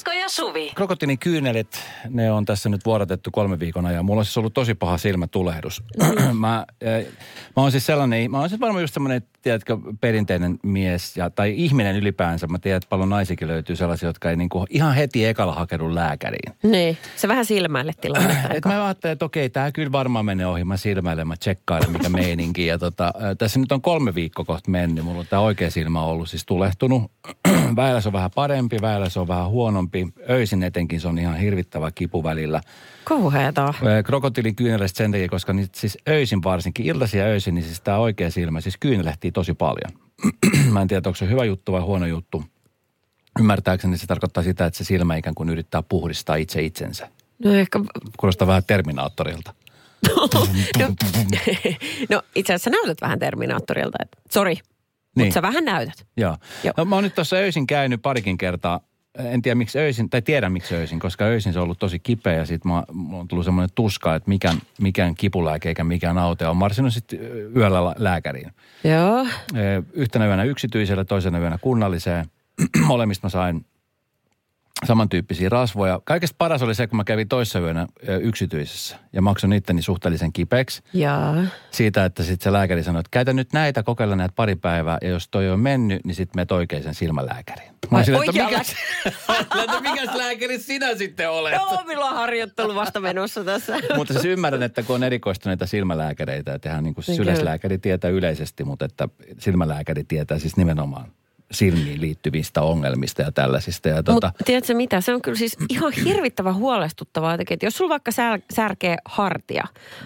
Esko ja Suvi. Krokotiinin kyynelet, ne on tässä nyt vuodatettu kolme viikon ajan. Mulla on siis ollut tosi paha silmätulehdus. mä, eh, mä oon siis sellainen, mä oon siis varmaan just semmoinen, tiedätkö, perinteinen mies ja, tai ihminen ylipäänsä. Mä tiedän, että paljon naisikin löytyy sellaisia, jotka ei niinku ihan heti ekalla hakeudu lääkäriin. Niin, se vähän silmäille tilannetta. Et mä ajattelin, että okei, tämä kyllä varmaan menee ohi. Mä silmäilen, mä tsekkailen, mikä meininki. Ja tota, tässä nyt on kolme viikkoa kohta mennyt. Mulla on tämä oikea silmä ollut siis tulehtunut. väillä se on vähän parempi, väillä se on vähän huonompi. Öisin etenkin se on ihan hirvittävä kipu välillä. Kauheeta. Krokotiilin kyyneleistä sen takia, koska niitä siis öisin varsinkin, iltaisin ja öisin, niin siis tämä oikea silmä siis kyynelehtii tosi paljon. mä en tiedä, onko se hyvä juttu vai huono juttu. Ymmärtääkseni se tarkoittaa sitä, että se silmä ikään kuin yrittää puhdistaa itse itsensä. No ehkä... Kuulostaa vähän Terminaattorilta. no, no itse asiassa näytät vähän Terminaattorilta. Sori. Niin. mutta sä vähän näytät. Joo. Joo. No, mä oon nyt tuossa öisin käynyt parikin kertaa. En tiedä miksi öisin, tai tiedän miksi öisin, koska öisin se on ollut tosi kipeä ja sitten mulla on tullut semmoinen tuska, että mikään, mikään kipulääke eikä mikään aute on marsinut sitten yöllä lääkäriin. Joo. Yhtenä yönä yksityiselle, toisena yönä kunnalliseen. Molemmista mä sain samantyyppisiä rasvoja. Kaikesta paras oli se, kun mä kävin toissa yönä yksityisessä ja maksoin itteni suhteellisen kipeäksi Jaa. siitä, että sitten se lääkäri sanoi, että käytä nyt näitä, kokeilla näitä pari päivää ja jos toi on mennyt, niin sitten menet oikeaan silmälääkäriin. Mä Ai, oon silleen, että mikäs, että mikäs lääkäri sinä sitten olet? Joo, milloin on harjoittelu vasta menossa tässä. Mutta siis ymmärrän, että kun on erikoistuneita silmälääkäreitä, että ihan niin kuin Niin tietää yleisesti, mutta että silmälääkäri tietää siis nimenomaan silmiin liittyvistä ongelmista ja tällaisista. Ja tota, Mutta tiedätkö mitä, se on kyllä siis ihan hirvittävän huolestuttavaa jotenkin, että jos sulla vaikka sär, särkee hartia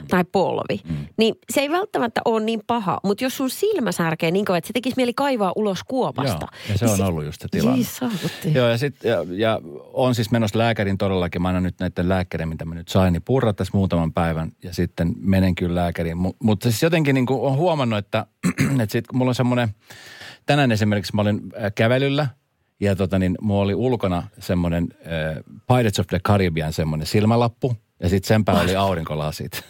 tai polvi, mm. niin se ei välttämättä ole niin paha, mutta jos sun silmä särkee niin kauan, että se tekisi mieli kaivaa ulos kuopasta. Joo, ja se on ollut just se tilanne. Siis. Joo, ja, sit, ja, ja on siis menossa lääkärin todellakin. Mä annan nyt näiden lääkärin, mitä mä nyt sain, niin purra tässä muutaman päivän ja sitten menen kyllä lääkäriin. Mutta siis jotenkin niin on huomannut, että, että sit, kun mulla on semmoinen, tänään esimerkiksi mä olin äh, kävelyllä ja tota niin, mulla oli ulkona semmoinen äh, Pirates of the Caribbean semmoinen silmälappu ja sitten sen päällä oli aurinkolasit.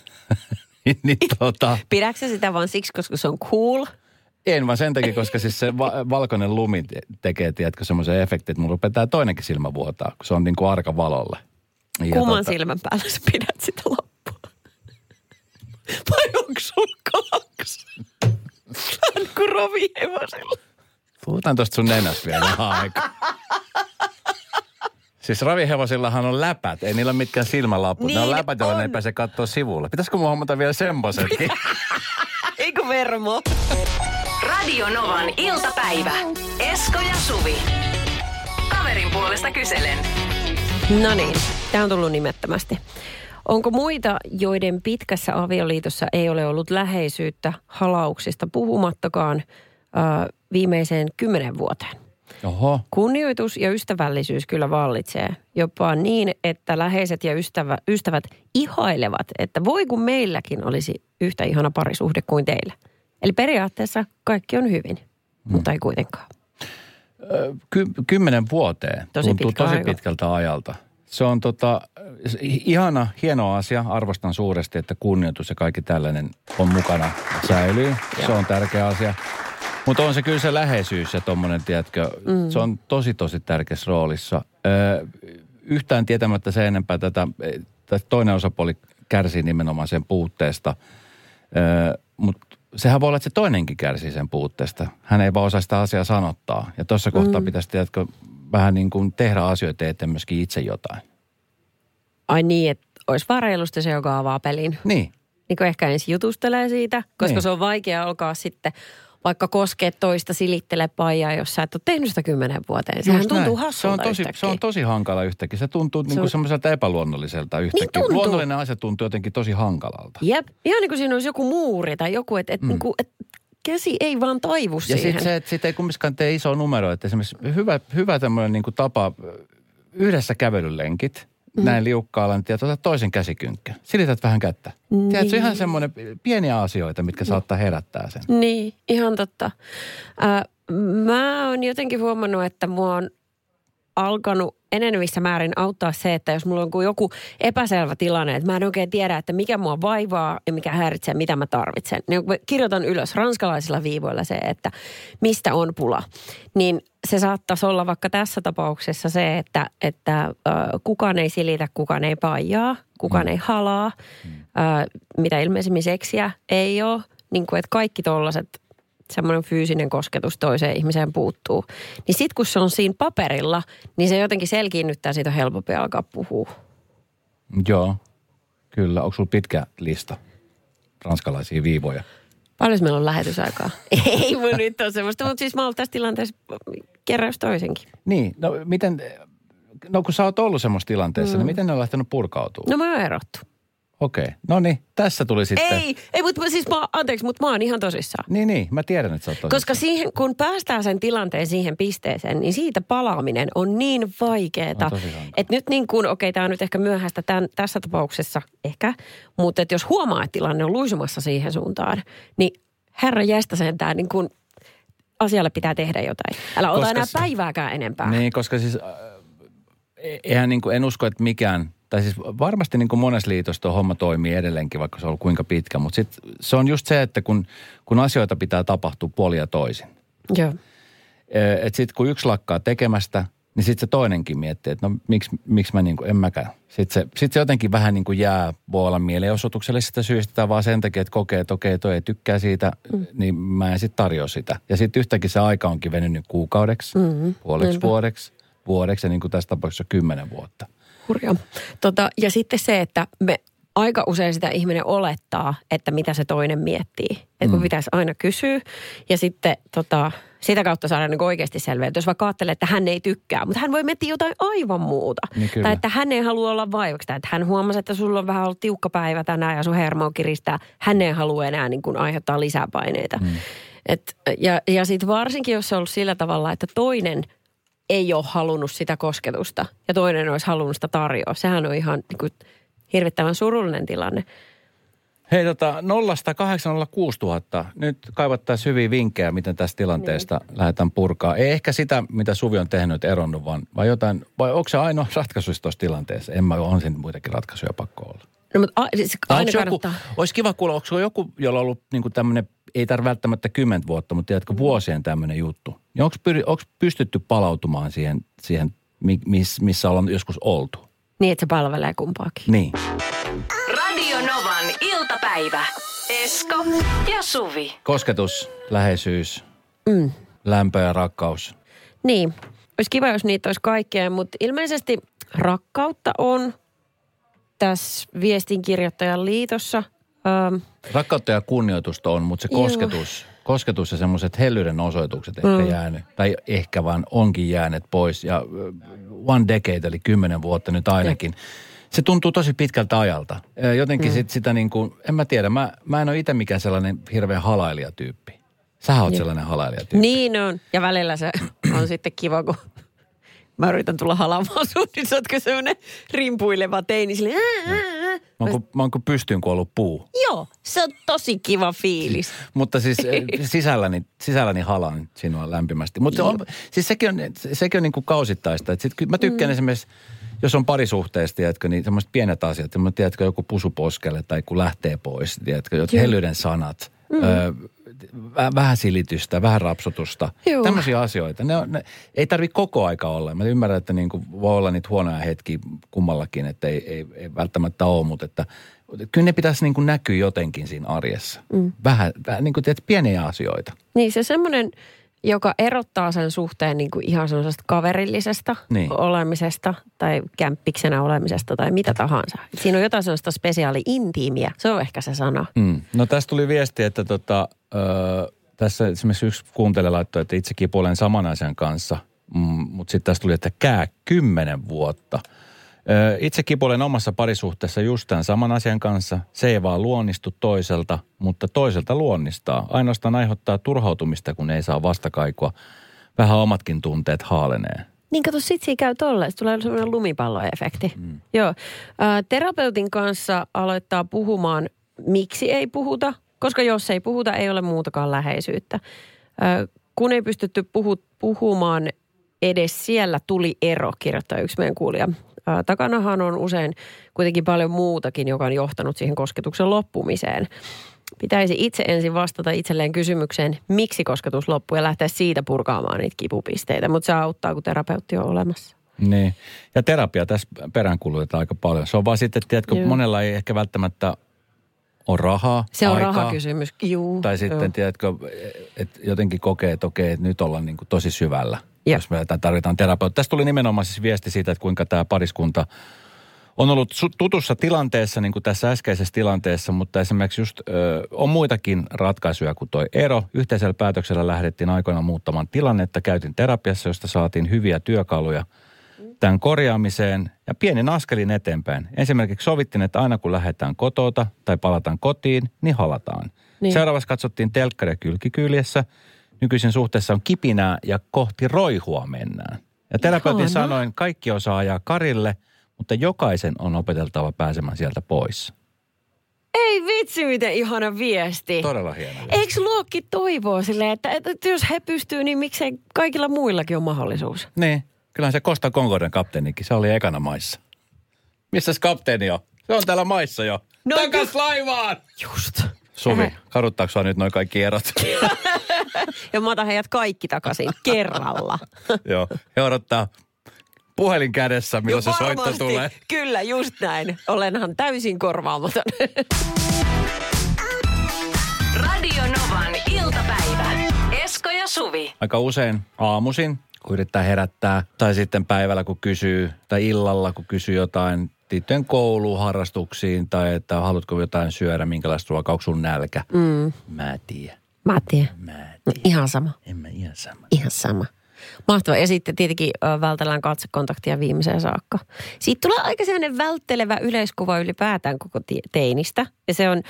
niin tota, Pidätkö sitä vaan siksi, koska se on cool? en vaan sen takia, koska siis se va- valkoinen lumi te- tekee, tiedätkö, semmoisen efektin, että mulla rupeaa toinenkin silmä vuotaa, kun se on niin kuin arka valolle. Ja Kumman tota- silmän päällä sä pidät sitä lappua? Vai onko sulla kaksi? Kuin rovihevosella. Puhutaan tuosta sun nenästä vielä vähän aikaa. Siis ravihevosillahan on läpät, ei niillä ole mitkään silmälaput. ne on Niin läpät, joilla ne ei pääse katsoa sivulle. Pitäisikö mun hommata vielä semmoisetkin? Eikö vermo? Radio Novan iltapäivä. Esko ja Suvi. Kaverin puolesta kyselen. No niin, tämä on tullut nimettömästi. Onko muita, joiden pitkässä avioliitossa ei ole ollut läheisyyttä halauksista puhumattakaan äh, viimeiseen kymmenen vuoteen? Oho. Kunnioitus ja ystävällisyys kyllä vallitsee. Jopa niin, että läheiset ja ystävä, ystävät ihailevat, että voi kun meilläkin olisi yhtä ihana parisuhde kuin teillä. Eli periaatteessa kaikki on hyvin, mutta ei kuitenkaan. Ky- kymmenen vuoteen Tosi tuntuu tosi aika. pitkältä ajalta. Se on tota, ihana, hieno asia. Arvostan suuresti, että kunnioitus ja kaikki tällainen on mukana säilyy. Se on tärkeä asia. Mutta on se kyllä se läheisyys ja tuommoinen, tiedätkö, mm. se on tosi tosi tärkeässä roolissa. Ö, yhtään tietämättä se enempää tätä, tätä toinen osapuoli kärsii nimenomaan sen puutteesta. Mutta sehän voi olla, että se toinenkin kärsii sen puutteesta. Hän ei vaan osaa sitä asiaa sanottaa. Ja tuossa kohtaa Mm. pitäisi, tiedätkö, vähän niin kuin tehdä asioita eteen myöskin itse jotain. Ai niin, että olisi vaan reilusti se, joka avaa pelin. Niin. Niin kuin ehkä ensin jutustelee siitä, koska Niin. se on vaikea alkaa sitten vaikka koskee toista, silittele paijaa, jos sä et ole tehnyt sitä kymmenen vuoteen. Sehän Just tuntuu näin. hassulta se on, tosi, yhtäkkiä. se on tosi hankala yhtäkkiä. Se tuntuu niin on- kuin semmoiselta epäluonnolliselta yhtäkkiä. tuntuu. Luonnollinen asia tuntuu jotenkin tosi hankalalta. Jep, ihan niin kuin siinä olisi joku muuri tai joku, että et, mm. niinku, et käsi ei vaan taivu Ja siihen. sitten se, että siitä ei kumminkaan tee iso numero. Että esimerkiksi hyvä, hyvä tämmöinen niin kuin tapa yhdessä kävelylenkit, mm. näin liukkaalla, niin otat toisen käsikynkkä. Silität vähän kättä. Niin. Tiedätkö, ihan semmoinen pieniä asioita, mitkä saattaa herättää sen. Niin, ihan totta. Äh, mä oon jotenkin huomannut, että mua on alkanut enenevissä määrin auttaa se, että jos mulla on joku epäselvä tilanne, että mä en oikein tiedä, että mikä mua vaivaa ja mikä häiritsee, mitä mä tarvitsen. Niin mä kirjoitan ylös ranskalaisilla viivoilla se, että mistä on pula. Niin se saattaisi olla vaikka tässä tapauksessa se, että, että äh, kukaan ei silitä, kukaan ei paijaa, kukaan mm. ei halaa, äh, mitä ilmeisemmin seksiä ei ole. Niin kuin, että kaikki tollaset semmoinen fyysinen kosketus toiseen ihmiseen puuttuu. Niin sit kun se on siinä paperilla, niin se jotenkin selkiinnyttää, siitä on helpompi alkaa puhua. Joo, kyllä. Onko sulla pitkä lista ranskalaisia viivoja? Paljon meillä on lähetysaikaa? Ei mun nyt ole semmoista, mutta siis mä oon tässä tilanteessa kerran toisenkin. Niin, no miten, no kun sä oot ollut semmoisessa tilanteessa, mm. niin miten ne on lähtenyt purkautumaan? No mä oon erottu. Okei, no niin, tässä tuli sitten. Ei, ei mutta siis mä, anteeksi, mutta mä oon ihan tosissaan. Niin, niin, mä tiedän, että sä oot tosissaan. Koska siihen, kun päästään sen tilanteen siihen pisteeseen, niin siitä palaaminen on niin vaikeeta. Että nyt niin kuin, okei, tämä on nyt ehkä myöhäistä tämän, tässä tapauksessa ehkä, mutta että jos huomaa, että tilanne on luisumassa siihen suuntaan, niin herra jästä sentään niin kuin asialle pitää tehdä jotain. Älä ota koska enää päivääkään enempää. Niin, koska siis äh, eihän niin kuin, en usko, että mikään tai siis varmasti niin kuin monessa liitossa tuo homma toimii edelleenkin, vaikka se on ollut kuinka pitkä, mutta sit se on just se, että kun, kun asioita pitää tapahtua puoli ja toisin. Joo. Että sitten kun yksi lakkaa tekemästä, niin sitten se toinenkin miettii, että no miksi, miksi mä niin kuin, en mäkään. Sitten se, sit se jotenkin vähän niin kuin jää, voi olla mielenosoituksellisesta syystä tai vaan sen takia, että kokee, että okei, toi ei tykkää siitä, mm. niin mä en sitten tarjoa sitä. Ja sitten yhtäkkiä se aika onkin venynyt kuukaudeksi, mm-hmm. puoleksi Niinpä. vuodeksi, vuodeksi niin kuin tässä tapauksessa kymmenen vuotta. Hurja. Tota, ja sitten se, että me aika usein sitä ihminen olettaa, että mitä se toinen miettii. Että kun mm. pitäisi aina kysyä ja sitten tota, sitä kautta saada niin oikeasti selvää. Että jos vaikka ajattelee, että hän ei tykkää, mutta hän voi miettiä jotain aivan muuta. Niin tai että hän ei halua olla vaivaksi. Tai että hän huomasi, että sulla on vähän ollut tiukka päivä tänään ja sun hermo kiristää. Hän ei halua enää niin kuin aiheuttaa lisäpaineita. Mm. Et, ja ja sitten varsinkin, jos se on ollut sillä tavalla, että toinen – ei ole halunnut sitä kosketusta ja toinen olisi halunnut sitä tarjoa. Sehän on ihan niin kuin, hirvittävän surullinen tilanne. Hei tota, 0806000. Nyt kaivattaisiin hyviä vinkkejä, miten tästä tilanteesta niin. lähdetään purkaa. Ei ehkä sitä, mitä Suvi on tehnyt, eronnut, vaan vai jotain, vai onko se ainoa ratkaisu tuossa tilanteessa? En mä, on sen muitakin ratkaisuja pakko olla. No, mutta a, siis aina joku, olisi kiva kuulla, onko joku, jolla on ollut niin tämmöinen, ei tarvitse välttämättä kymmentä vuotta, mutta tiedätkö, vuosien tämmöinen juttu. Ja onko, onko pystytty palautumaan siihen, siihen miss, missä ollaan joskus oltu? Niin, että se palvelee kumpaakin. Niin. Radio Novan iltapäivä. Esko ja Suvi. Kosketus, läheisyys, mm. lämpö ja rakkaus. Niin. Olisi kiva, jos niitä olisi kaikkea, mutta ilmeisesti rakkautta on tässä viestinkirjoittajan liitossa. Ähm, Rakkautta ja kunnioitusta on, mutta se kosketus, kosketus ja semmoiset hellyyden osoitukset ehkä mm. jäänyt, tai ehkä vaan onkin jäänyt pois. Ja one decade, eli kymmenen vuotta nyt ainakin. Ja. Se tuntuu tosi pitkältä ajalta. Jotenkin mm. sit sitä niin kuin, en mä tiedä, mä, mä en ole itse mikään sellainen hirveän halailijatyyppi. Sä oot sellainen halailijatyyppi. Niin on. Ja välillä se on sitten kiva, kun mä yritän tulla halaamaan sun, niin sä ootko semmoinen rimpuileva teini silleen, ää, ää. Mä oon, mä oon kuin pystyyn kuollut puu. Joo, se on tosi kiva fiilis. Mutta siis eh, sisälläni, sisälläni halan sinua lämpimästi. Mutta on, siis sekin on, sekin on niin kuin kausittaista. Et sit, mä tykkään mm. esimerkiksi, jos on parisuhteesta, tiedätkö, niin semmoiset pienet asiat. Tiedätkö, joku pusu poskelle tai kun lähtee pois, tiedätkö, jotkut hellyyden sanat. Mm. Öö, vähän silitystä, vähän rapsutusta. Juu. Tämmöisiä asioita. Ne, on, ne ei tarvi koko aika olla. Mä ymmärrän, että niin kuin voi olla niitä huonoja hetkiä kummallakin, että ei, ei, ei välttämättä ole, mutta että kyllä ne pitäisi niin kuin näkyä jotenkin siinä arjessa. Mm. Vähän, vähän niin kuin teet pieniä asioita. Niin se semmoinen joka erottaa sen suhteen niin kuin ihan sellaisesta kaverillisesta niin. olemisesta tai kämppiksenä olemisesta tai mitä tahansa. Siinä on jotain sellaista spesiaali-intiimiä. Se on ehkä se sana. Mm. No tästä tuli viesti, että tota, ö, tässä esimerkiksi yksi kuuntelija laittoi, että itse kipuilen saman asian kanssa. Mm, mutta sitten tästä tuli, että kää kymmenen vuotta – itse kipuilen omassa parisuhteessa just tämän saman asian kanssa. Se ei vaan luonnistu toiselta, mutta toiselta luonnistaa. Ainoastaan aiheuttaa turhautumista, kun ei saa vastakaikua. Vähän omatkin tunteet haalenee. Niin kato, sit siinä käy tolleen. Tulee sellainen lumipalloefekti. Mm. Joo. Ä, terapeutin kanssa aloittaa puhumaan, miksi ei puhuta, koska jos ei puhuta, ei ole muutakaan läheisyyttä. Ä, kun ei pystytty puhu, puhumaan edes siellä tuli ero, kirjoittaa yksi meidän kuulija. Ä, takanahan on usein kuitenkin paljon muutakin, joka on johtanut siihen kosketuksen loppumiseen. Pitäisi itse ensin vastata itselleen kysymykseen, miksi kosketus loppuu ja lähteä siitä purkaamaan niitä kipupisteitä. Mutta se auttaa, kun terapeutti on olemassa. Niin. Ja terapia tässä peräänkulutetaan aika paljon. Se on vaan sitten, tiedätkö, Joo. monella ei ehkä välttämättä ole rahaa, Se on aikaa. rahakysymys. Juu, Tai sitten, joo. tiedätkö, että jotenkin kokee, että okei, että nyt ollaan niin kuin tosi syvällä, Jep. jos me tarvitaan terapeutti. Tästä tuli nimenomaan siis viesti siitä, että kuinka tämä pariskunta on ollut tutussa tilanteessa, niin kuin tässä äskeisessä tilanteessa, mutta esimerkiksi just ö, on muitakin ratkaisuja kuin toi ero. Yhteisellä päätöksellä lähdettiin aikoinaan muuttamaan tilannetta, käytin terapiassa, josta saatiin hyviä työkaluja tämän korjaamiseen ja pienin askelin eteenpäin. Esimerkiksi sovittiin, että aina kun lähdetään kotota tai palataan kotiin, niin halataan. Niin. Niin. Seuraavaksi katsottiin telkkaria kylkikyljessä. Nykyisin suhteessa on kipinää ja kohti roihua mennään. Ja terapeutin Ihana. sanoin, kaikki osaa ajaa karille, mutta jokaisen on opeteltava pääsemään sieltä pois. Ei vitsi, miten ihana viesti. Todella hieno. Eikö luokki toivoa silleen, että, että jos he pystyy, niin miksei kaikilla muillakin on mahdollisuus? Niin, kyllähän se Costa Concorden kapteenikin, se oli ekana maissa. Missäs kapteeni on? Se on täällä maissa jo. No, Takas laivaan! Just. Suvi, kaduttaako sua nyt noin kaikki erot? Ja mä otan heidät kaikki takaisin kerralla. Joo, he odottaa puhelin kädessä, milloin se soitto tulee. Kyllä, just näin. Olenhan täysin korvaamaton. Radio Novan iltapäivä. Esko ja Suvi. Aika usein aamuisin, kun yrittää herättää, tai sitten päivällä, kun kysyy, tai illalla, kun kysyy jotain liittyen kouluun, harrastuksiin, tai että haluatko jotain syödä, minkälaista ruokaa, onko sun nälkä. Mm. Mä en tiedä. Mä tiedän. Mä en tiedä. Ihan sama. En mä ihan sama. Ihan sama. Mahtavaa. Ja sitten tietenkin vältellään katsekontaktia viimeiseen saakka. Siitä tulee aika sellainen välttelevä yleiskuva ylipäätään koko teinistä. Ja se on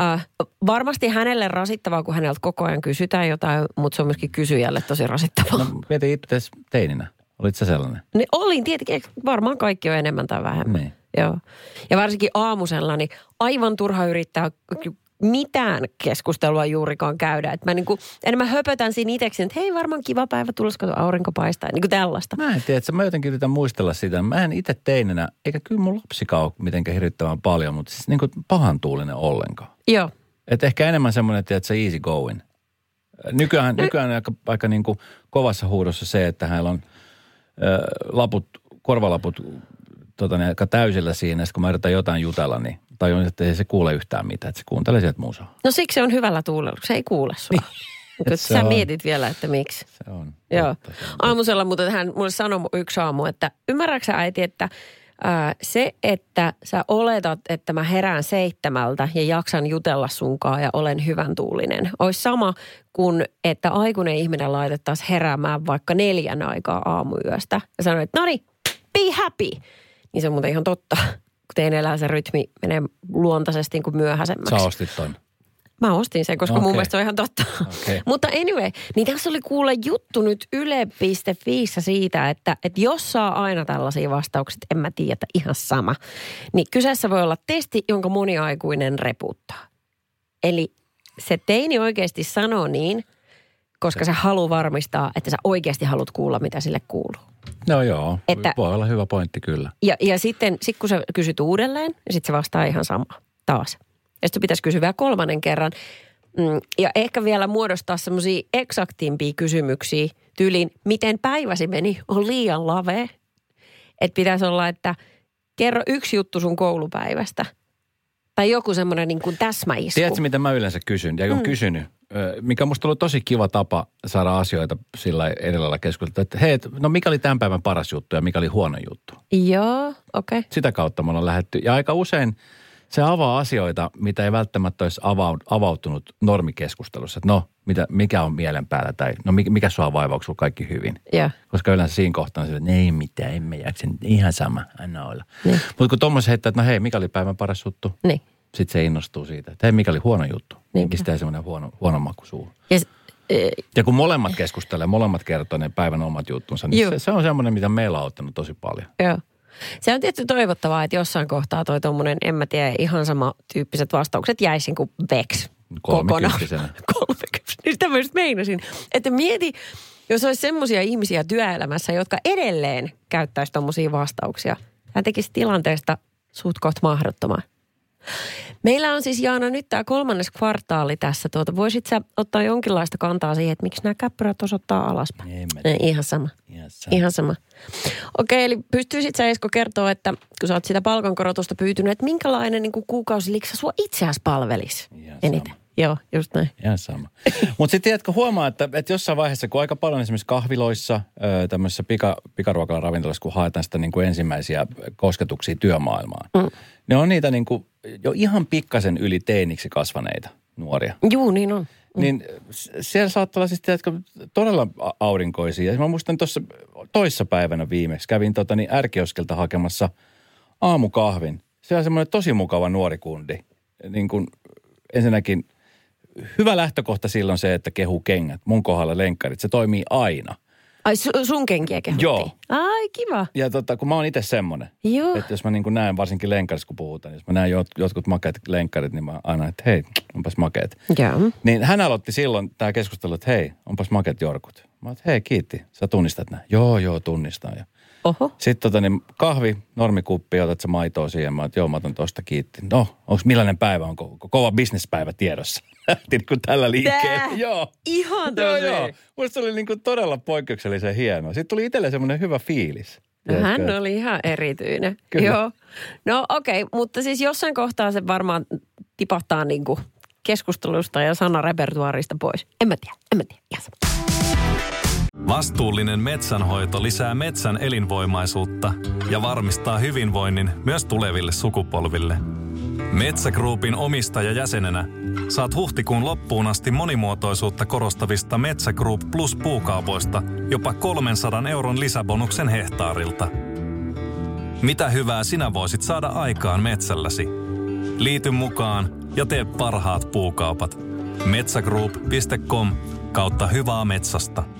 äh, varmasti hänelle rasittavaa, kun häneltä koko ajan kysytään jotain, mutta se on myöskin kysyjälle tosi rasittavaa. No, mieti itse teininä. Olit sä sellainen? Niin olin tietenkin, varmaan kaikki on enemmän tai vähemmän. Niin. Joo. Ja varsinkin aamusella, niin aivan turha yrittää mitään keskustelua juurikaan käydä. Että mä niinku, enemmän höpötän siinä itsekseni, että hei varmaan kiva päivä tulossa, kun aurinko paistaa. Niin kuin tällaista. Mä en tiedä, että mä jotenkin yritän muistella sitä. Mä en itse teininä, eikä kyllä mun lapsikaan ole mitenkään hirvittävän paljon, mutta siis niin kuin pahan tuulinen ollenkaan. Joo. Et ehkä enemmän semmoinen, että se easy going. Nykyään, nykyään on aika, aika niin kuin kovassa huudossa se, että hänellä on laput, korvalaput tota, niin aika täysillä siinä. Kun mä yritän jotain jutella, niin tajun, että ei se kuule yhtään mitään. Että se kuuntelee sieltä musaa. No siksi se on hyvällä tuulella, se ei kuule sua. Niin. Sä on. mietit vielä, että miksi. Se on. Joo. totta, se on Aamusella mutta hän mulle sanoi yksi aamu, että ymmärrätkö äiti, että ää, se, että sä oletat, että mä herään seitsemältä ja jaksan jutella sunkaan ja olen hyvän tuulinen, olisi sama kuin, että aikuinen ihminen laitettaisiin heräämään vaikka neljän aikaa aamuyöstä ja sanoi, että no niin, be happy. Niin se on muuten ihan totta, kun teidän se rytmi menee luontaisesti niin kuin myöhäisemmäksi. Sä ostit ton. Mä ostin sen, koska okay. mun mielestä se on ihan totta. Okei. Mutta anyway, niin tässä oli kuule juttu nyt yle.fiissä siitä, että, että jos saa aina tällaisia vastauksia, en mä tiedä, että ihan sama, niin kyseessä voi olla testi, jonka moni aikuinen reputtaa. Eli se teini oikeasti sanoo niin, koska se haluaa varmistaa, että sä oikeasti haluat kuulla, mitä sille kuuluu. No joo, Että- voi olla hyvä pointti kyllä. Ja, ja sitten sit kun sä kysyt uudelleen, niin sitten se vastaa ihan sama taas. Ja sitten pitäisi kysyä vielä kolmannen kerran. Mm, ja ehkä vielä muodostaa semmoisia eksaktimpia kysymyksiä tyyliin, miten päiväsi meni, on liian lavea. Että pitäisi olla, että kerro yksi juttu sun koulupäivästä. Tai joku semmoinen niin kuin täsmäisku. Tiedätkö, mitä mä yleensä kysyn? Ja kun mm. kysynyt, mikä musta ollut tosi kiva tapa saada asioita sillä edellä keskustelua, että hei, no mikä oli tämän päivän paras juttu ja mikä oli huono juttu? Joo, okei. Okay. Sitä kautta me ollaan lähetty. Ja aika usein se avaa asioita, mitä ei välttämättä olisi avau- avautunut normikeskustelussa. Että no, mitä, mikä on mielen päällä tai no mikä, sua vaivaa, onko kaikki hyvin? Joo. Koska yleensä siinä kohtaa on sille, että ei mitään, emme jaksa, ihan sama, anna olla. Niin. Mutta kun tuommoisen heittää, että no hei, mikä oli päivän paras juttu? Niin. Sitten se innostuu siitä, että hei, mikä oli huono juttu. Niinpä. Sitä semmoinen huono, huono maku suuhun. Ja s- Ja kun molemmat keskustelee, molemmat kertoo ne päivän omat juttunsa, niin se, se on semmoinen, mitä meillä on ottanut tosi paljon. Joo. Se on tietysti toivottavaa, että jossain kohtaa toi tommonen, en mä tiedä, ihan sama tyyppiset vastaukset jäisi niin kuin veks Kolmekymppisenä. Kolmekymppisenä. Niin sitä mä just meinasin. Että mieti, jos olisi semmoisia ihmisiä työelämässä, jotka edelleen käyttäisi tommosia vastauksia. Tämä tekisi tilanteesta suht koht mahdottoman. Meillä on siis Jaana nyt tämä kolmannes kvartaali tässä. Tuota, voisit sä ottaa jonkinlaista kantaa siihen, että miksi nämä käppyrät osoittaa alaspäin? Ei, ihan sama. Yes. Ihan sama. Okei, eli pystyisit sä Esko kertoa, että kun sä oot sitä palkankorotusta pyytynyt, että minkälainen niin kausiliksa sua itseäsi palvelisi Ihan eniten? sama. Joo, just näin. Ihan sama. Mutta sitten tiedätkö, huomaa, että, että jossain vaiheessa, kun aika paljon esimerkiksi kahviloissa, ö, tämmöisissä pika, pikaruokalavintolassa, kun haetaan sitä niin kuin ensimmäisiä kosketuksia työmaailmaan, mm. Ne on niitä niin kuin jo ihan pikkasen yli teiniksi kasvaneita nuoria. Juu, niin on. Niin s- siellä saattaa olla siis, tiedätkö, todella aurinkoisia. Ja mä muistan tuossa toissa päivänä viimeksi kävin tota, niin ärkioskelta hakemassa aamukahvin. Se on semmoinen tosi mukava nuori kundi. Niin kuin, ensinnäkin hyvä lähtökohta silloin se, että kehu kengät. Mun kohdalla lenkkarit. Se toimii aina. Ai su- sun kenkiä kehuttiin? Joo. Ai kiva. Ja tota, kun mä oon itse semmoinen, Joo. että jos mä niin näen varsinkin lenkkarissa, kun puhutaan, niin jos mä näen jot, jotkut makeat lenkkarit, niin mä aina, että hei, onpas makeet. Joo. Niin hän aloitti silloin tämä keskustelu, että hei, onpas maket jorkut. Mä että hei, kiitti. Sä tunnistat nämä. Joo, joo, tunnistan. Ja Oho. sitten tota, niin kahvi, normikuppi, otat sä maitoa siihen. Mä että joo, mä otan tosta kiitti. No, onko millainen päivä, onko ko- kova bisnespäivä tiedossa? Lähti niin kuin tällä liikkeellä. Tää? Joo. Ihan Joo, joo. Musta se oli niin kuin todella poikkeuksellisen hienoa. Sitten tuli itselle semmoinen hyvä fiilis. No, hän Tiedätkö? oli ihan erityinen. Kyllä. Joo. No okei, okay, mutta siis jossain kohtaa se varmaan tipahtaa niin kuin keskustelusta ja sanarepertuaarista pois. En mä tiedä, en mä tiedä. Sama. Vastuullinen metsänhoito lisää metsän elinvoimaisuutta ja varmistaa hyvinvoinnin myös tuleville sukupolville. Metsägruupin omistajajäsenenä saat huhtikuun loppuun asti monimuotoisuutta korostavista Metsä Group Plus puukaupoista jopa 300 euron lisäbonuksen hehtaarilta. Mitä hyvää sinä voisit saada aikaan metsälläsi? Liity mukaan ja tee parhaat puukaupat. Metsägroup.com kautta hyvää metsästä.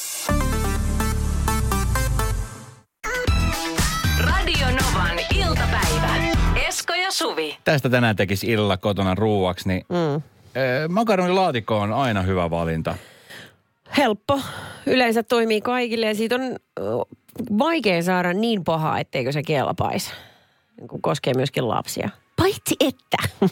Novan iltapäivä. Esko ja Suvi. Tästä tänään tekisi illalla kotona ruuaksi, niin mm. makaronilaatikko on aina hyvä valinta. Helppo. Yleensä toimii kaikille ja siitä on vaikea saada niin pahaa, etteikö se kelpaisi. Niin koskee myöskin lapsia. Paitsi että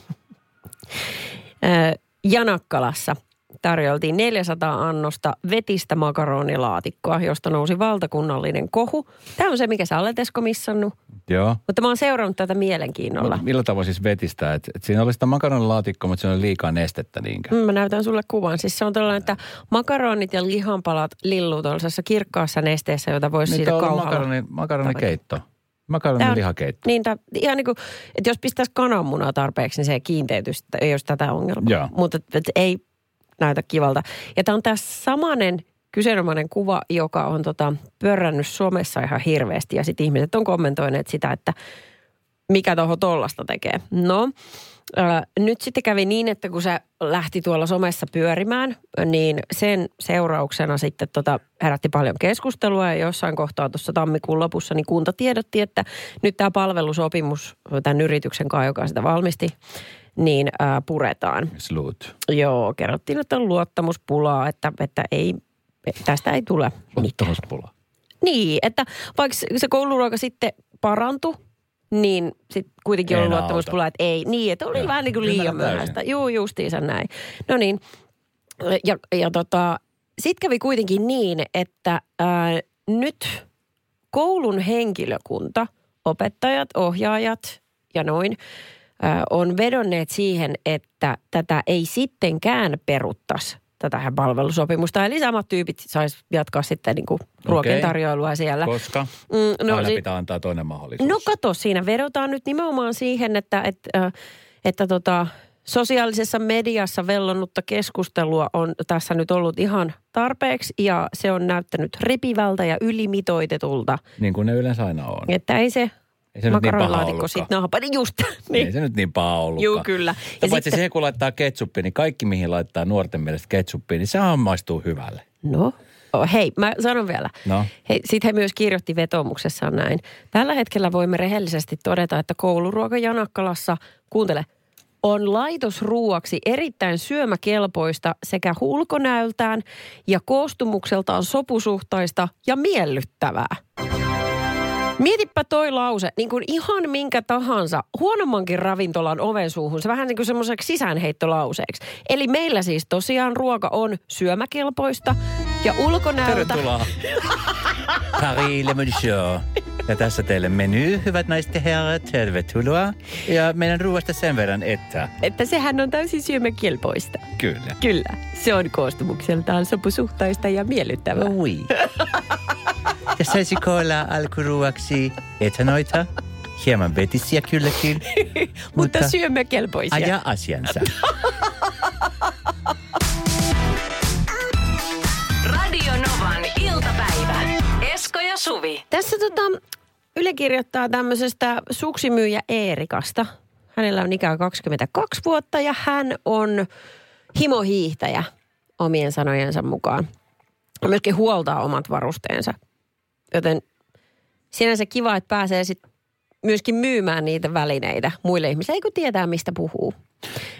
Janakkalassa tarjoltiin 400 annosta vetistä makaronilaatikkoa, josta nousi valtakunnallinen kohu. Tämä on se, mikä sä olet Esko missannut. Joo. Mutta mä oon seurannut tätä mielenkiinnolla. Mut millä tavoin siis vetistää? Et, et siinä oli sitä makaronilaatikkoa, mutta siinä oli liikaa nestettä niinkö? Mm, Mä näytän sulle kuvan. Siis se on tällainen, että makaronit ja lihanpalat lilluu tuollaisessa kirkkaassa nesteessä, jota voisi Niin siitä kauhalla. makaroni, makaronikeitto. Tää Makaronin on- lihakeitto. Niin, tää, ihan niin kuin, että jos pistäisi kananmunaa tarpeeksi, niin se ei kiinteytyisi, että ei olisi tätä ongelmaa. Joo. Mutta et ei näytä kivalta. Ja tämä on tämä samanen kyseenomainen kuva, joka on tota, pörrännyt Suomessa ihan hirveästi. Ja sitten ihmiset on kommentoineet sitä, että mikä tuohon tollasta tekee. No, ää, nyt sitten kävi niin, että kun se lähti tuolla somessa pyörimään, niin sen seurauksena sitten tota herätti paljon keskustelua ja jossain kohtaa tuossa tammikuun lopussa niin kunta tiedotti, että nyt tämä palvelusopimus tämän yrityksen kanssa, joka sitä valmisti, niin ää, puretaan. Slut. Joo, kerrottiin, että on luottamuspulaa, että, että ei, tästä ei tule mitään. Luottamuspula. Niin, että vaikka se kouluruoka sitten parantui, niin sitten kuitenkin Ei oli enää luottamuspula, että ei. Niin, että oli Joo. vähän niin kuin liian myöhäistä. Joo, justiinsa näin. No niin, ja, ja tota, sitten kävi kuitenkin niin, että ää, nyt koulun henkilökunta, opettajat, ohjaajat ja noin, on vedonneet siihen, että tätä ei sittenkään peruttaisi tätä palvelusopimusta. Eli samat tyypit sais jatkaa sitten niin kuin ruokien tarjoilua siellä. Koska Mm, no, aina si- pitää antaa toinen mahdollisuus. No kato, siinä vedotaan nyt nimenomaan siihen, että, että, äh, että tota, sosiaalisessa mediassa vellonnutta keskustelua on tässä nyt ollut ihan tarpeeksi ja se on näyttänyt ripivältä ja ylimitoitetulta. Niin kuin ne yleensä aina on. Että ei se, Ei se nyt niin paha ollutkaan. siitä naapa, niin just. Niin. Ei se nyt niin paha ollutkaan. Juu, kyllä. Ja, Ja paitsi sitten- siihen, kun laittaa ketsuppia, niin kaikki mihin laittaa nuorten mielestä ketsuppia, niin sehän maistuu hyvälle. No, oh, hei, mä sanon vielä. No. Hei, Sitten he myös kirjoitti vetoomuksessaan näin. Tällä hetkellä voimme rehellisesti todeta, että kouluruoka Janakkalassa, kuuntele, on laitosruuaksi erittäin syömäkelpoista sekä ulkonäöltään ja koostumukseltaan sopusuhtaista ja miellyttävää. Mietipä toi lause, niin kuin ihan minkä tahansa huonommankin ravintolan oven suuhun, se vähän niin kuin semmoiseksi sisäänheittolauseeksi. Eli meillä siis tosiaan ruoka on syömäkelpoista ja ulkonäöltä... Tervetuloa. Paris Le Monsieur. Ja tässä teille menu, hyvät naiset ja herrat, tervetuloa. Ja meidän ruoasta sen verran, että Että sehän on täysin syömäkelpoista. kyllä. Kyllä, se on koostumukseltaan sopusuhtaista ja miellyttävää. Oi. Ja saisiko olla alkuruoaksi etanoita? Hieman vetisiä kylläkin. Mutta syömäkelpoisia. aja asiansa. Radio Novan iltapäivä. Esko ja Suvi. Tässä tota, Yle kirjoittaa tämmöisestä suksimyyjä Eerikasta. Hänellä on ikää 22 vuotta ja hän on himohiihtäjä omien sanojensa mukaan. Ja myöskin huoltaa omat varusteensa. Joten sinänsä kiva, että pääsee sit myöskin myymään niitä välineitä muille ihmisille, eikö tietää mistä puhuu.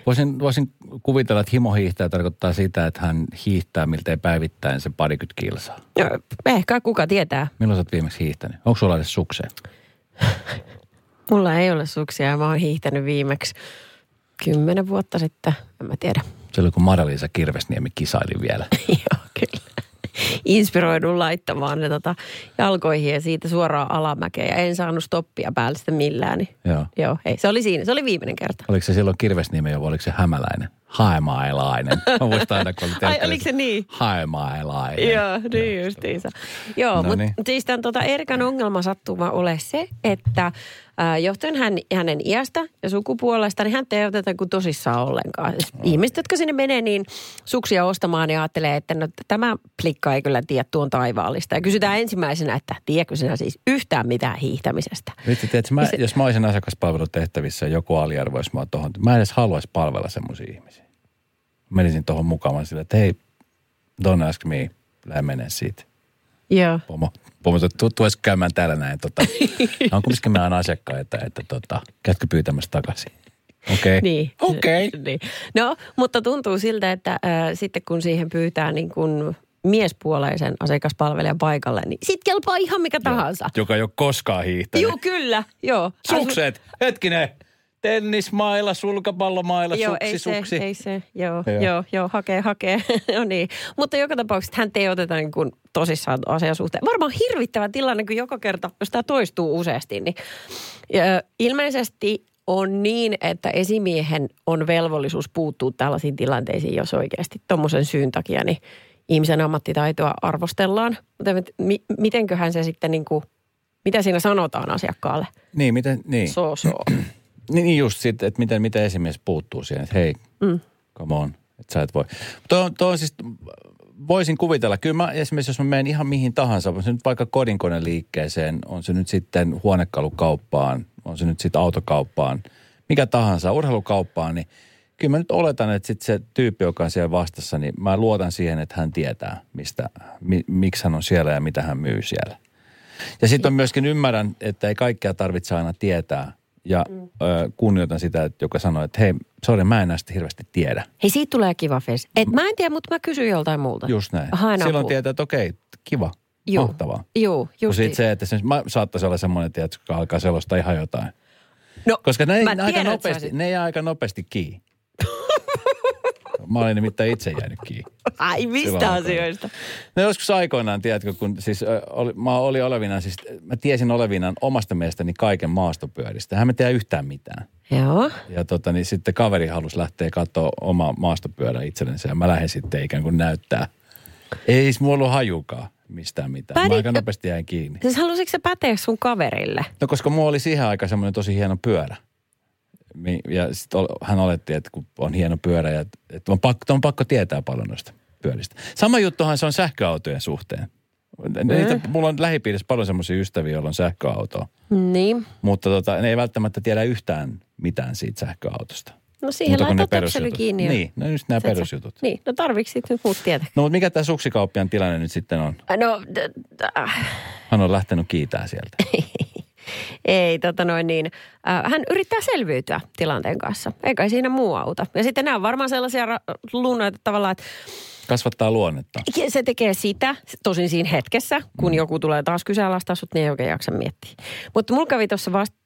Voisin, voisin kuvitella, että himohiihtäjä tarkoittaa sitä, että hän hiihtää miltei päivittäin sen parikymmentä kilsaa. Ja ehkä kuka tietää. Milloin sä oot viimeksi hiihtänyt? Onko sulla edes sukseen? Mulla ei ole suksia ja mä oon hiihtänyt viimeksi kymmenen vuotta sitten. En mä tiedä. Silloin kun Marja-Liisa Kirvesniemi kisaili vielä. Joo. Inspiroidun laittamaan ne tota, jalkoihin ja siitä suoraan alamäkeen. Ja en saanut stoppia päälle sitten millään. Niin. Joo. Joo, ei, se oli siinä. Se oli viimeinen kerta. Oliko se silloin Kirvesniemi vai oliko se hämäläinen? Haemailainen. Mä muistan aina, kun oli Ai, oliko se niin? Haemailainen. Joo, niin justiinsa. Joo, No mutta niin. siis tämän tota Erikan ongelma sattuma ole se, että johtuen hän, hänen iästä ja sukupuolesta, niin hän ei oteta kuin tosissaan ollenkaan. Siis Ihmiset, jotka sinne menee, niin suksia ostamaan, niin ajattelee, että no, tämä plikka ei kyllä tiedä tuon taivaallista. Ja kysytään ensimmäisenä, että tiedätkö sinä siis yhtään mitään hiihtämisestä? Vitsi, tiedätkö, mä, Se- jos mä olisin asiakaspalvelutehtävissä ja joku aliarvoisi mua tuohon, mä en edes haluaisi palvella semmoisia ihmisiä. Menisin tuohon mukaan sille, että hei, don't ask me, lähde menee siitä. Joo. Pomo, pomo tu, tuois käymään täällä näin. Tota, on kumminkin meidän asiakkaita, että tota, käytkö pyytämässä takaisin? Okei. Okay. Niin. Okei. Niin. No, mutta tuntuu siltä, että äh, sitten kun siihen pyytää niin kuin miespuoleisen asiakaspalvelijan paikalle, niin sit kelpaa ihan mikä tahansa. Joka ei ole koskaan hiihtänyt. Joo, kyllä. Joo. Sukset, hetkinen. Tennismailla, sulkapallomailla, Joo, suksi, ei se, suksi. ei se. Joo, Joo. joo, joo, hakee, hakee. no niin. Mutta joka tapauksessa hän ei oteta niin kuin tosissaan asian suhteen. Varmaan hirvittävä tilanne, kun joka kerta, jos tämä toistuu useasti, niin ja, ilmeisesti on niin, että esimiehen on velvollisuus puuttua tällaisiin tilanteisiin, jos oikeasti tuommoisen syyn takia niin ihmisen ammattitaitoa arvostellaan. Mutta mit- mi- mitenköhän se sitten niin kuin, mitä siinä sanotaan asiakkaalle? Niin, miten, niin. So, so. Niin, niin just sitten, että miten, miten esimies puuttuu siihen, että hei, mm. come on, että sä et voi. Tuo, tuo on siis, voisin kuvitella, kyllä mä esimerkiksi jos mä menen ihan mihin tahansa, on se nyt vaikka kodinkoneliikkeeseen, on se nyt sitten huonekalukauppaan, on se nyt sitten autokauppaan, mikä tahansa, urheilukauppaan, niin kyllä mä nyt oletan, että sitten se tyyppi, joka on siellä vastassa, niin mä luotan siihen, että hän tietää, mistä, mi, miksi hän on siellä ja mitä hän myy siellä. Ja sitten on myöskin ymmärrän, että ei kaikkea tarvitse aina tietää. Ja mm. ö, kunnioitan sitä, että joka sanoo, että hei, sori, mä en näistä hirveästi tiedä. Hei, siitä tulee kiva face. Et mä en tiedä, mutta mä kysyn joltain muulta. Just näin. Haen Silloin apua. tietää, että okei, kiva, Juu. mahtavaa. Joo, just sit se, että se, mä saattaisi olla semmoinen, tiedät, joka alkaa selostaa ihan jotain. No, Koska ne, mä aika tiedän, että nopeasti, ne jää aika nopeasti kiinni. Mä olin nimittäin itse jäänyt kiinni. Ai Silloin mistä aikoinaan. asioista? No joskus aikoinaan, tiedätkö, kun siis oli, mä olin olevinaan, siis mä tiesin olevinaan omasta mielestäni kaiken maastopyöristä. Hän mä tiedä yhtään mitään. Joo. Ja tota, niin sitten kaveri halusi lähteä katsoa omaa maastopyörää itsellensä ja mä lähdin sitten ikään kuin näyttää. Ei siis mulla ollut hajukaan mistään mitään. Mä Pädi- aika nopeasti jäin kiinni. Siis halusitko se päteä sun kaverille? No koska mulla oli siihen aikaan semmoinen tosi hieno pyörä. Ja sitten hän oletti, että kun on hieno pyörä ja että on pakko, on pakko tietää paljon noista pyöristä. Sama juttuhan se on sähköautojen suhteen. Niitä, mulla on lähipiirissä paljon semmoisia ystäviä, joilla on sähköautoa. Niin. Mutta tota, ne ei välttämättä tiedä yhtään mitään siitä sähköautosta. No siihen perusjutut. kiinni. Niin, no just nämä perusjutut. Niin, no tarviks sit nyt muut tietää? No mutta mikä tämä suksikauppian tilanne nyt sitten on? No, d- d- äh, Hän on lähtenyt kiitää sieltä. ei tota noin niin. Äh, hän yrittää selviytyä tilanteen kanssa. Eikä siinä muu auta. Ja sitten nämä on varmaan sellaisia ra- lunnoita tavallaan, että Kasvattaa luonnetta. se tekee sitä, tosin siinä hetkessä, kun joku tulee taas kyseenalaistaa sut, niin ei oikein jaksa miettiä. Mutta mulla kävi tuossa vasta,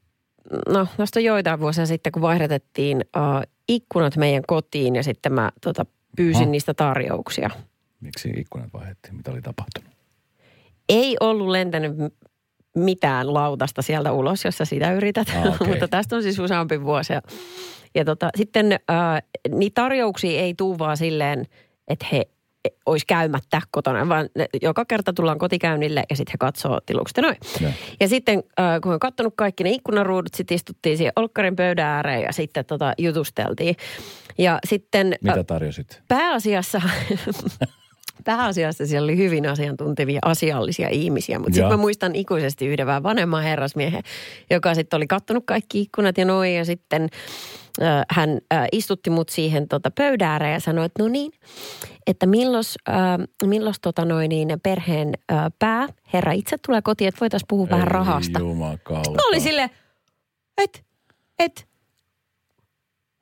no tuosta joitain vuosia sitten, kun vaihdatettiin uh, ikkunat meidän kotiin ja sitten mä tota, pyysin Aha. niistä tarjouksia. Miksi ikkunat vaihdettiin? Mitä oli tapahtunut? Ei ollut lentänyt mitään lautasta sieltä ulos, jos sä sitä yrität. Ah, okei. Mutta tästä on siis useampi vuosi. Ja, ja tota, sitten äh, niitä tarjouksia ei tuu vaan silleen, että he olisi käymättä kotona, vaan ne, joka kerta tullaan kotikäynnille ja sitten he katsoo tilukset ja noin. Joo. Ja sitten äh, kun on katsonut kaikki ne ikkunaruudut, sitten istuttiin siihen olkkarin pöydän ääreen ja sitten tota, jutusteltiin. Ja sitten Mitä äh, tarjosit? pääasiassa, pääasiassa siellä oli hyvin asiantuntevia asiallisia ihmisiä, mutta sitten mä muistan ikuisesti yhden vähän vanhemman herrasmiehen, joka sitten oli kattonut kaikki ikkunat ja noin ja sitten äh, hän äh, istutti mut siihen tota, pöydän ääreen ja sanoi, että no niin, että millos, äh, millos tota noin niin perheen äh, pää, herra itse tulee kotiin, että voitaisiin puhua vähän rahasta. Jumakauta. Mä olin silleen, että, et,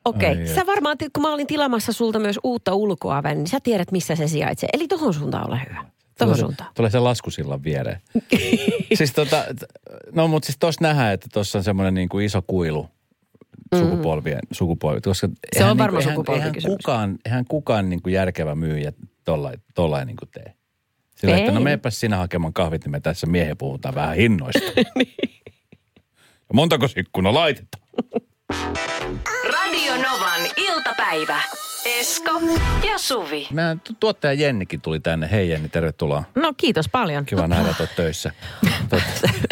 okei. Ai Okay. Sä varmaan, kun mä olin tilamassa sulta myös uutta ulkoa, niin sä tiedät, missä se sijaitsee. Eli tohon suuntaan ole hyvä. Tohon Tulee se, suuntaan. tulee se laskusillan viereen. siis tota, no mutta siis tossa nähdään, että tuossa on semmoinen niin kuin iso kuilu sukupolvien, sukupolvit. Koska on eihän varmaan niinku- eihän- sukupolvikysymys. Eihän kukaan, eihän kukaan niin kuin järkevä myyjä tollain, tollain niin kuin tee. Sillä, että no meepäs sinä hakemaan kahvit, niin me tässä miehen puhutaan vähän hinnoista. Ja Montako ikkuna laitetaan? Radio Novan iltapäivä. Esko ja Suvi. Tu- tuottaja Jennikin tuli tänne. Hei Jenni, tervetuloa. No kiitos paljon. Kiva nähdä, että töissä.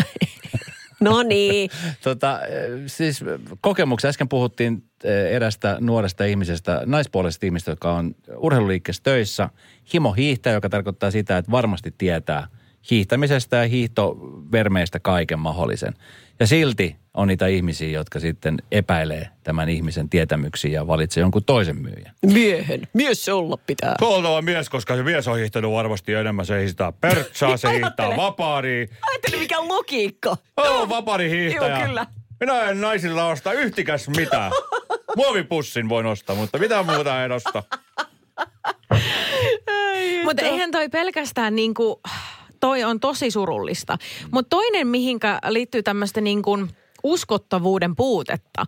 No niin. tota, eh, siis kokemuksia. Äsken puhuttiin eh, erästä nuoresta ihmisestä, naispuolisesta ihmistä, joka on urheiluliikkeessä töissä. Himo hiihtäjä, joka tarkoittaa sitä, että varmasti tietää hiihtämisestä ja hiihtovermeistä kaiken mahdollisen. Ja silti on niitä ihmisiä, jotka sitten epäilee tämän ihmisen tietämyksiä ja valitsee jonkun toisen myyjän. Miehen. Mies se olla pitää. Oltava mies, koska se mies on hiihtänyt varmasti enemmän. Se hiihtää pertsaa, se hiihtää vapaaria. Ajattele mikä logiikka. On vapaari hiihtäjä. Joo, kyllä. Minä en naisilla osta yhtikäs mitään. Muovipussin voin ostaa, mutta mitä muuta en osta. Mutta eihän toi pelkästään niinku, toi on tosi surullista. Mutta toinen, mihinkä liittyy tämmöistä niinku uskottavuuden puutetta,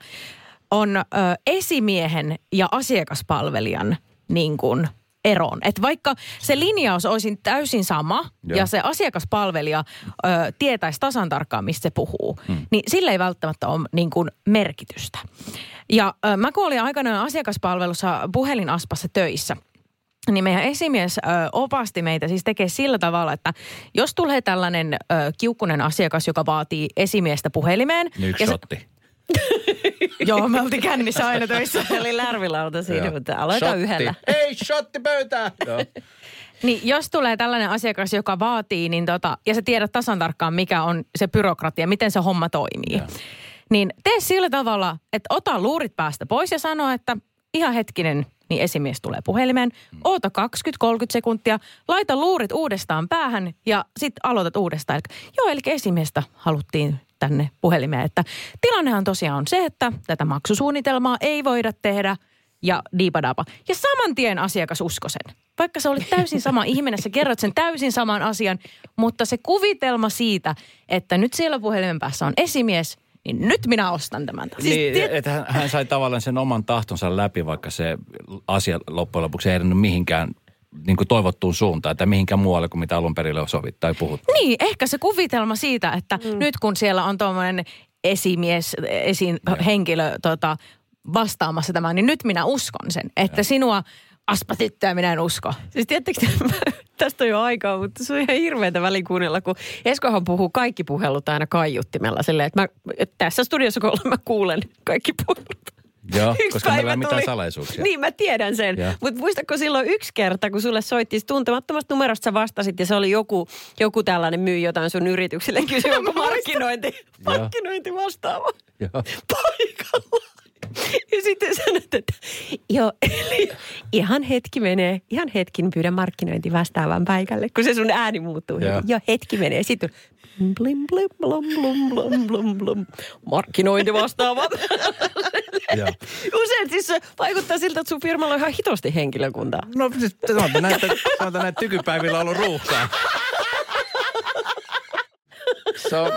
on ö, esimiehen ja asiakaspalvelijan niin kuin eroon. Et vaikka se linjaus olisi täysin sama Joo. ja se asiakaspalvelija ö, tietäisi tasan tarkkaan, mistä se puhuu, hmm. niin sillä ei välttämättä ole niin kuin merkitystä. Ja ö, mä kun olin aikanaan asiakaspalvelussa puhelinaspassa töissä, niin meidän esimies ö, opasti meitä siis tekee sillä tavalla, että jos tulee tällainen ö, kiukkunen asiakas, joka vaatii esimiestä puhelimeen. Niin Yksi ja se- shotti. Joo, me oltiin kännissä aina töissä. Se oli lärvilauta siinä, Joo. mutta aloita Shotti. yhdellä. Ei, shotti pöytään. Joo. Niin jos tulee tällainen asiakas, joka vaatii, niin tota, ja sä tiedät tasan tarkkaan, mikä on se byrokratia, miten se homma toimii. Joo. Niin tee sillä tavalla, että ota luurit päästä pois ja sano, että ihan hetkinen, niin esimies tulee puhelimeen. Oota 20-30 sekuntia, laita luurit uudestaan päähän ja sitten aloitat uudestaan. Eli, joo, eli esimiestä haluttiin tänne puhelimeen. Että tilannehan tosiaan on se, että tätä maksusuunnitelmaa ei voida tehdä ja diipadapa. Ja saman tien asiakas usko sen. Vaikka se oli täysin sama ihminen, sä kerrot sen täysin saman asian, mutta se kuvitelma siitä, että nyt siellä puhelimen päässä on esimies, niin nyt minä ostan tämän. talon. Niin, että hän, hän sai tavallaan sen oman tahtonsa läpi, vaikka se asia loppujen lopuksi ei edennyt mihinkään niin kuin toivottuun suuntaan, tai mihinkään muualle kuin mitä alun perin on sovittu tai puhuttu. Niin, ehkä se kuvitelma siitä, että mm. nyt kun siellä on tuommoinen esimies, esin henkilö tota, vastaamassa tämän, niin nyt minä uskon sen, että ja. sinua aspa tyttöä minä en usko. Siis tiedättekö, tästä on jo aikaa, mutta se on ihan hirveätä välikuunnella, kun Eskohan puhuu kaikki puhelut aina kaiuttimella silleen, että, mä, että tässä studiossa kun olen, mä kuulen kaikki puhelut. Joo, Yksi koska meillä ei ole mitään salaisuuksia. Niin, mä tiedän sen. Mutta muistatko silloin yksi kerta, kun sulle soitti tuntemattomasta numerosta sä vastasit ja se oli joku, joku tällainen myy jotain sun yritykselle. Kysyi, onko markkinointi, markkinointi vastaava Joo. paikalla. Ja sitten sanot, että joo, eli ihan hetki menee, ihan hetki, niin pyydän markkinointi vastaavan paikalle, kun se sun ääni muuttuu. Joo. Joo, joo hetki menee. Sitten blim, blim, blum, blum, blum, blum, blum. Markkinointi vastaava. Joo. Usein siis se vaikuttaa siltä, että sun firmalla on ihan hitosti henkilökuntaa. No siis sanotaan näin, että, sanotaan näin, että tykypäivillä on ollut ruuhkaa. Se on,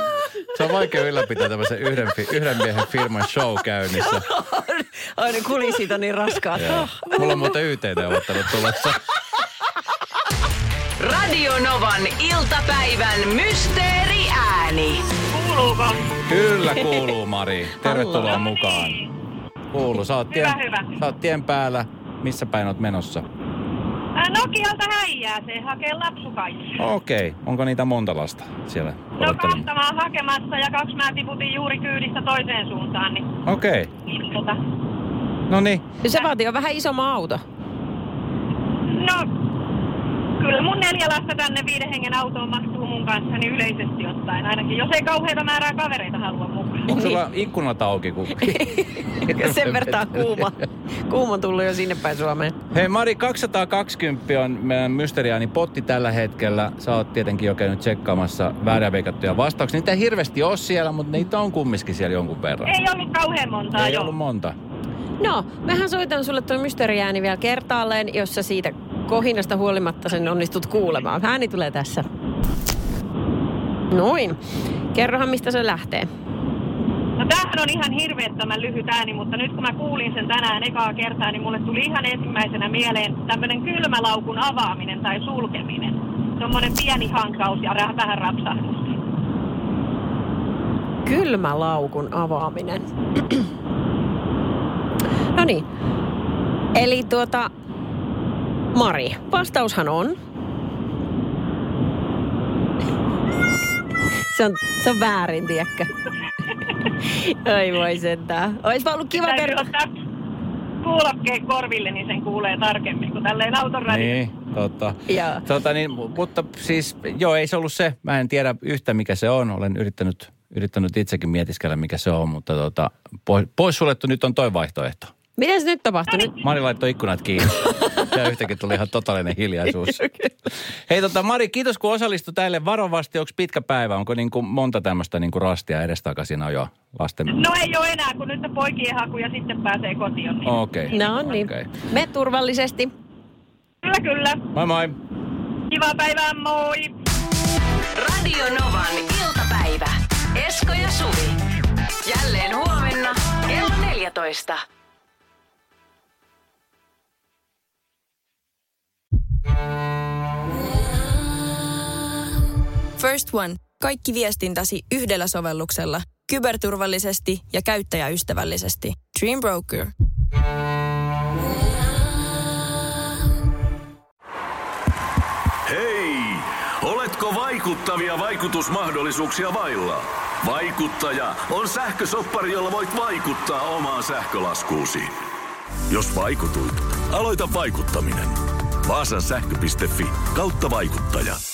se on vaikea ylläpitää tämmöisen yhden, yhden miehen firman show käynnissä. Ai ne kulissit on niin raskaat. Joo. Mulla on muuten YT-neuvottelut tulossa. Radio Novan iltapäivän mysteeriääni. Kyllä kuuluu, Mari. Tervetuloa mukaan. Kuuluu. Sä oot, tien, Hyvä, hyvä. sä oot tien päällä. Missä päin oot menossa? Nokialta häijää se hakee lapsukaisia. Okei. Okay. Onko niitä monta lasta siellä No kahta mä oon hakemassa ja kaksi mä tiputin juuri kyydistä toiseen suuntaan. Niin, Okei. Okay. niin tota, No niin. Se vaatii jo vähän isomman auto. no, kyllä mun neljä lasta tänne viiden hengen autoon mahtuu mun kanssa, niin yleisesti ottaen ainakin. Jos ei kauheita määrää kavereita halua mukaan. Onko sulla ikkunat auki? Kun... Sen verran kuuma. Kuuma tullut jo sinne päin Suomeen. Hei Mari, 220 on meidän mysteriaani potti tällä hetkellä. Sä oot tietenkin jo käynyt tsekkaamassa väärin veikattuja vastauksia. Niitä ei hirveästi ole siellä, mutta niitä on kumminkin siellä jonkun verran. Ei ollut kauhean montaa, ei joo. ollut monta. No, mehän soitan sulle tuon mysteeriääni vielä kertaalleen, jos sä siitä kohinasta huolimatta sen onnistut kuulemaan. Ääni tulee tässä. Noin. Kerrohan, mistä se lähtee. No tämähän on ihan hirveettömän lyhyt ääni, mutta nyt kun mä kuulin sen tänään ekaa kertaa, niin mulle tuli ihan ensimmäisenä mieleen tämmöinen kylmälaukun avaaminen tai sulkeminen. Semmoinen pieni hankaus ja vähän rapsahdusta. Kylmälaukun avaaminen. no niin. Eli tuota, Mari, vastaushan on... Se on, se on väärin, tiedätkö? Ai voi sentään. Ois vaan ollut kiva kertoa. kuulokkeen korville, niin sen kuulee tarkemmin kuin tälleen auton. Niin, totta. Joo. Tota niin, mu- mutta siis, joo, ei se ollut se. Mä en tiedä yhtä, mikä se on. Olen yrittänyt, yrittänyt itsekin mietiskellä, mikä se on, mutta tota, pois, pois suljettu nyt on toi vaihtoehto. Miten se nyt tapahtui? Nyt? Mari laittoi ikkunat kiinni. Ja yhtäkkiä tuli ihan totaalinen hiljaisuus. Hei tota, Mari, kiitos kun osallistui tälle varovasti. Onko pitkä päivä? Onko niin kuin monta tämmöistä niin kuin rastia edestakaisin ajoa lasten? No ei ole enää, kun nyt on poikien haku ja sitten pääsee kotiin. Niin. Okei. Okay. No niin. Okei. Me turvallisesti. Kyllä, kyllä. Moi moi. Kivaa päivää, moi! Radio Novan iltapäivä. Esko ja Suvi. Jälleen huomenna kello 14. First One. Kaikki viestintäsi yhdellä sovelluksella. Kyberturvallisesti ja käyttäjäystävällisesti. Dream Broker. Hei! Oletko vaikuttavia vaikutusmahdollisuuksia vailla? Vaikuttaja on sähkösoppari, jolla voit vaikuttaa omaan sähkölaskuusi. Jos vaikutuit, aloita vaikuttaminen. Vaasan sähkö.fi kautta vaikuttaja.